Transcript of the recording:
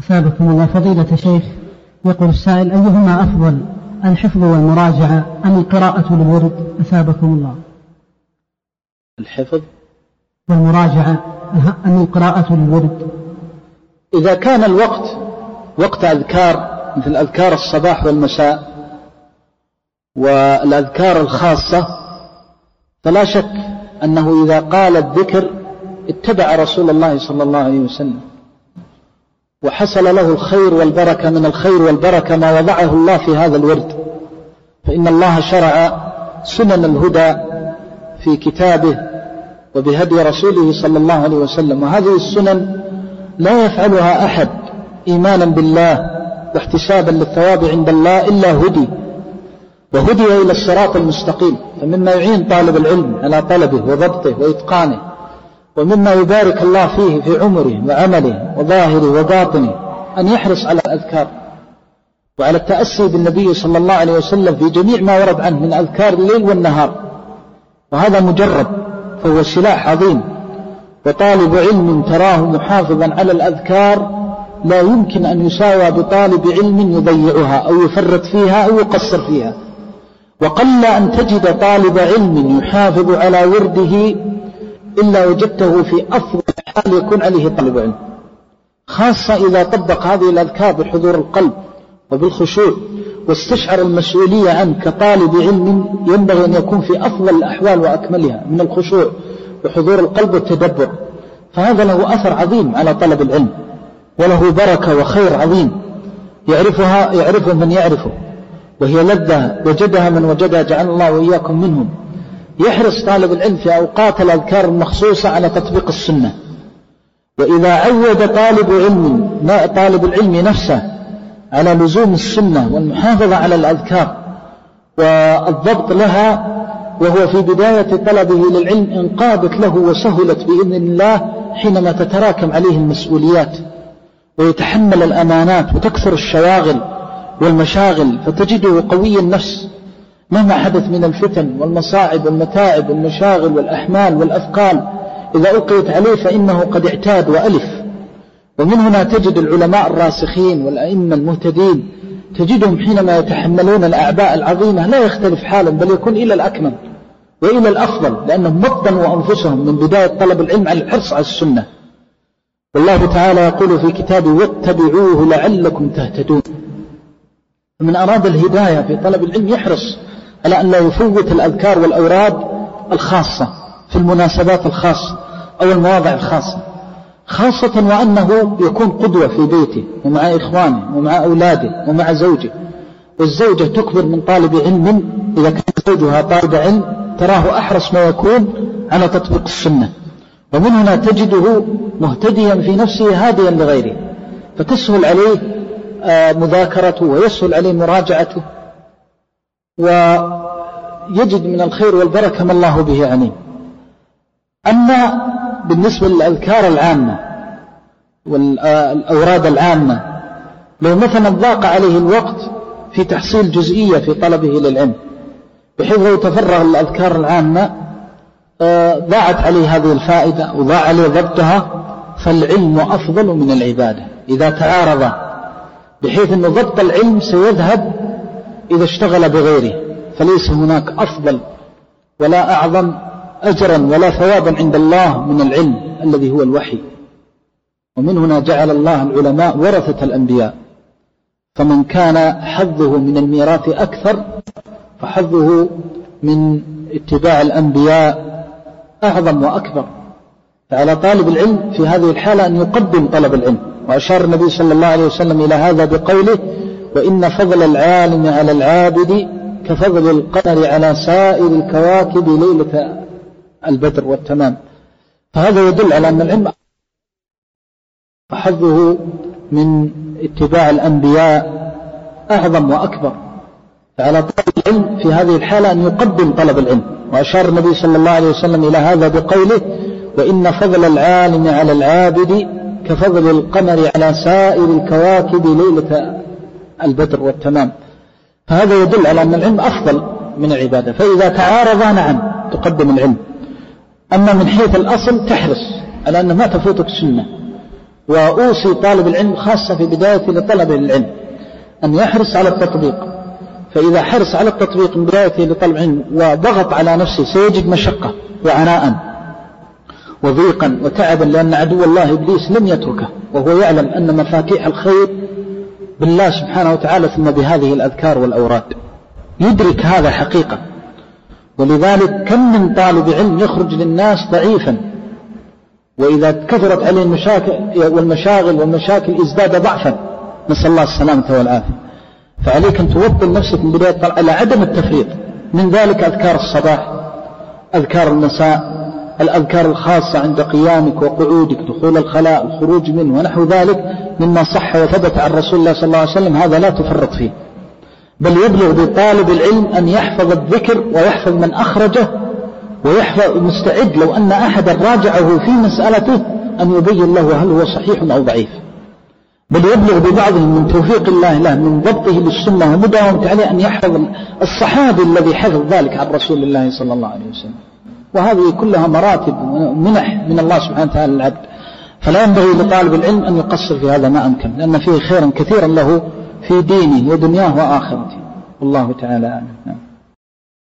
أثابكم الله فضيلة شيخ. يقول السائل أيهما أفضل الحفظ والمراجعة أم القراءة للورد؟ أثابكم الله. الحفظ والمراجعة أم القراءة للورد؟ إذا كان الوقت وقت أذكار مثل أذكار الصباح والمساء والأذكار الخاصة فلا شك أنه إذا قال الذكر اتبع رسول الله صلى الله عليه وسلم. وحصل له الخير والبركة من الخير والبركة ما وضعه الله في هذا الورد. فإن الله شرع سنن الهدى في كتابه وبهدي رسوله صلى الله عليه وسلم. وهذه السنن لا يفعلها أحد إيمانا بالله واحتسابا للثواب عند الله إلا هدي. وهدي إلى الصراط المستقيم. فمما يعين طالب العلم على طلبه وضبطه وإتقانه ومما يبارك الله فيه في عمره وعمله وظاهره وباطنه أن يحرص على الأذكار وعلى التأسي بالنبي صلى الله عليه وسلم في جميع ما ورد عنه من أذكار الليل والنهار. وهذا مجرب فهو سلاح عظيم. وطالب علم تراه محافظا على الأذكار لا يمكن أن يساوى بطالب علم يضيعها أو يفرط فيها أو يقصر فيها. وقل أن تجد طالب علم يحافظ على ورده إلا وجدته في أفضل حال يكون عليه طالب علم. خاصة إذا طبق هذه الأذكار بحضور القلب وبالخشوع واستشعر المسؤولية عنه كطالب علم ينبغي أن يكون في أفضل الأحوال وأكملها من الخشوع وحضور القلب والتدبر. فهذا له أثر عظيم على طلب العلم وله بركة وخير عظيم. يعرفها يعرفه من يعرفه وهي لذة وجدها من وجدها جعل الله وإياكم منهم. يحرص طالب العلم في أوقات الأذكار المخصوصة على تطبيق السنة. وإذا عود طالب علم طالب العلم نفسه على لزوم السنة والمحافظة على الأذكار والضبط لها وهو في بداية طلبه للعلم انقادت له وسهلت بإذن الله حينما تتراكم عليه المسؤوليات. ويتحمل الأمانات وتكثر الشواغل والمشاغل فتجده قوي النفس مهما حدث من الفتن والمصاعب والمتاعب والمشاغل والأحمال والأثقال إذا ألقيت عليه فإنه قد اعتاد وألف. ومن هنا تجد العلماء الراسخين والأئمة المهتدين تجدهم حينما يتحملون الأعباء العظيمة. لا يختلف حالا بل يكون إلى الأكمل وإلى الأفضل لأنهم مطنوا أنفسهم من بداية طلب العلم على الحرص على السنة. والله تعالى يقول في كتابه واتبعوه لعلكم تهتدون. من أراد الهداية في طلب العلم يحرص. على أن لا يفوت الأذكار والأوراد الخاصة في المناسبات الخاصة أو المواضع الخاصة. خاصة وأنه يكون قدوة في بيته ومع إخوانه ومع أولاده ومع زوجه. والزوجة تكبر من طالب علم إذا كان زوجها طالب علم تراه أحرص ما يكون على تطبيق السنة. ومن هنا تجده مهتديا في نفسه هاديا لغيره. فتسهل عليه آه، مذاكرته ويسهل عليه مراجعته. ويجد من الخير والبركة ما الله به عليم أما بالنسبة للأذكار العامة والأوراد العامة لو مثلا ضاق عليه الوقت في تحصيل جزئية في طلبه للعلم بحيث لو تفرغ الأذكار العامة آه، ضاعت عليه هذه الفائدة وضاع عليه ضبطها فالعلم أفضل من العبادة. إذا تعارض بحيث أن ضبط العلم سيذهب إذا اشتغل بغيره فليس هناك أفضل ولا أعظم أجرا ولا ثوابا عند الله من العلم الذي هو الوحي. ومن هنا جعل الله العلماء ورثة الأنبياء. فمن كان حظه من الميراث أكثر فحظه من اتباع الأنبياء أعظم وأكبر. فعلى طالب العلم في هذه الحالة أن يقدم طلب العلم. وأشار النبي صلى الله عليه وسلم إلى هذا بقوله وإن فضل العالم على العابد كفضل القمر على سائر الكواكب ليلة البدر والتمام. فهذا يدل على أن العلم حظه من اتباع الأنبياء أعظم وأكبر. فعلى طالب العلم في هذه الحالة أن يقدم طلب العلم. وأشار النبي صلى الله عليه وسلم إلى هذا بقوله وإن فضل العالم على العابد كفضل القمر على سائر الكواكب ليلة البدر والتمام. فهذا يدل على أن العلم أفضل من العبادة. فإذا تعارضا نعم تقدم العلم. أما من حيث الأصل تحرص على أن ما تفوتك سنة وأوصي طالب العلم خاصة في بداية لطلبه العلم. أن يحرص على التطبيق. فإذا حرص على التطبيق من بدايته لطلب العلم وضغط على نفسه سيجد مشقة وعناء وضيقا وتعبا لأن عدو الله إبليس لم يتركه. وهو يعلم أن مفاتيح الخير بالله سبحانه وتعالى ثم بهذه الأذكار والأوراد. يدرك هذا حقيقة. ولذلك كم من طالب علم يخرج للناس ضعيفا. وإذا كثرت عليه المشاكل والمشاغل والمشاكل ازداد ضعفا. نسأل الله السلامة والعافية. فعليك أن توطن نفسك من بداية على عدم التفريط من ذلك أذكار الصباح أذكار المساء الأذكار الخاصة عند قيامك وقعودك دخول الخلاء الخروج منه ونحو ذلك. مما صح وثبت عن رسول الله صلى الله عليه وسلم هذا لا تفرط فيه. بل يبلغ بطالب العلم أن يحفظ الذكر ويحفظ من أخرجه ويحفظ مستعد لو أن أحدا راجعه في مسألته أن يبين له هل هو صحيح أو ضعيف. بل يبلغ ببعضهم من توفيق الله له من ضبطه للسنة ومداومة عليه أن يحفظ الصحابي الذي حفظ ذلك عن رسول الله صلى الله عليه وسلم. وهذه كلها مراتب ومنح من الله سبحانه وتعالى للعبد. فلا ينبغي لطالب العلم أن يقصر في هذا ما أمكن لأن فيه خيرا كثيرا له في دينه ودنياه وآخرته. والله تعالى أعلم.